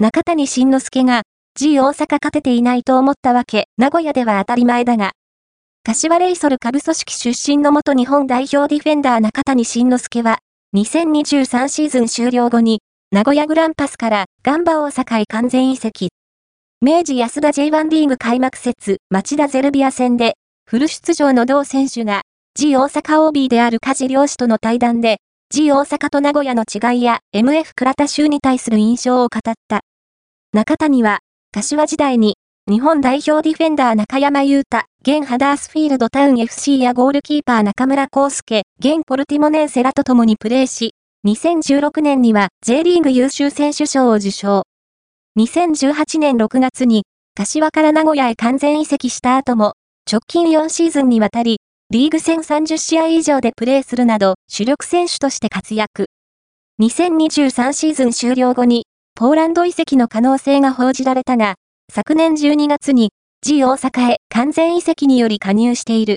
中谷慎之介が、G 大阪勝てていないと思ったわけ、名古屋では当たり前だが。柏レイソル下部組織出身の元日本代表ディフェンダー中谷慎之介は、2023シーズン終了後に、名古屋グランパスからガンバ大阪へ完全移籍。明治安田 J1 リーグ開幕節町田ゼルビア戦で、フル出場の同選手が、G 大阪 OB である梶良氏との対談で、G 大阪と名古屋の違いや MF 倉田州に対する印象を語った。中谷は、柏時代に、日本代表ディフェンダー中山優太、現ハダースフィールドタウン FC やゴールキーパー中村康介、現ポルティモネーセラと共にプレーし、2016年には J リーグ優秀選手賞を受賞。2018年6月に、柏から名古屋へ完全移籍した後も、直近4シーズンにわたり、リーグ戦30試合以上でプレーするなど、主力選手として活躍。2023シーズン終了後に、ポーランド遺跡の可能性が報じられたが、昨年12月に、G 大阪へ完全移籍により加入している。